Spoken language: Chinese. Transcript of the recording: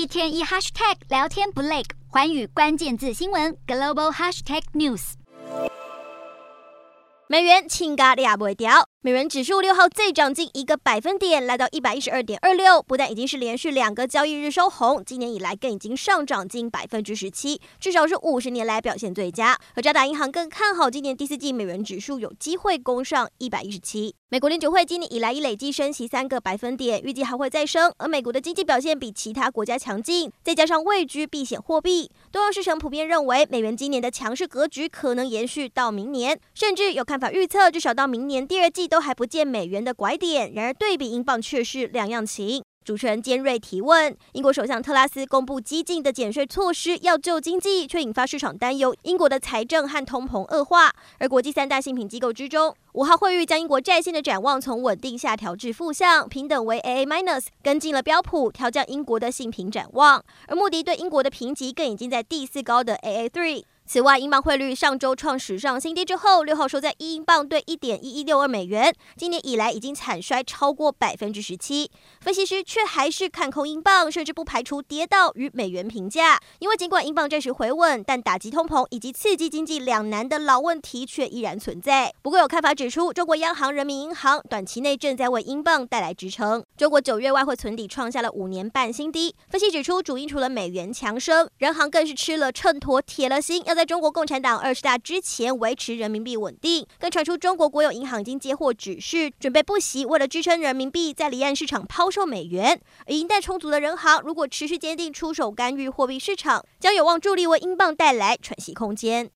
一天一 hashtag 聊天不累，环宇关键字新闻 global hashtag news。美元轻嘎俩不会掉，美元指数六号再涨近一个百分点，来到一百一十二点二六，不但已经是连续两个交易日收红，今年以来更已经上涨近百分之十七，至少是五十年来表现最佳。而渣打银行更看好今年第四季美元指数有机会攻上一百一十七。美国联储会今年以来已累计升息三个百分点，预计还会再升。而美国的经济表现比其他国家强劲，再加上位居避险货币，都让市场普遍认为美元今年的强势格局可能延续到明年，甚至有看法预测至少到明年第二季都还不见美元的拐点。然而对比英镑却是两样情。主持人尖锐提问：英国首相特拉斯公布激进的减税措施要救经济，却引发市场担忧英国的财政和通膨恶化。而国际三大信评机构之中，五号汇率将英国债券的展望从稳定下调至负向，平等为 AA minus，跟进了标普调降英国的信评展望。而穆迪对英国的评级更已经在第四高的 AA three。此外，英镑汇率上周创史上新低之后，六号收在一英镑兑一点一一六二美元。今年以来已经惨衰超过百分之十七，分析师却还是看空英镑，甚至不排除跌到与美元平价。因为尽管英镑暂时回稳，但打击通膨以及刺激经济两难的老问题却依然存在。不过有看法指出，中国央行人民银行短期内正在为英镑带来支撑。中国九月外汇存底创下了五年半新低，分析指出，主因除了美元强升，人行更是吃了秤砣铁了心，要在在中国共产党二十大之前维持人民币稳定，更传出中国国有银行已经接获指示，准备不惜为了支撑人民币在离岸市场抛售美元。而银贷充足的人行，如果持续坚定出手干预货币市场，将有望助力为英镑带来喘息空间。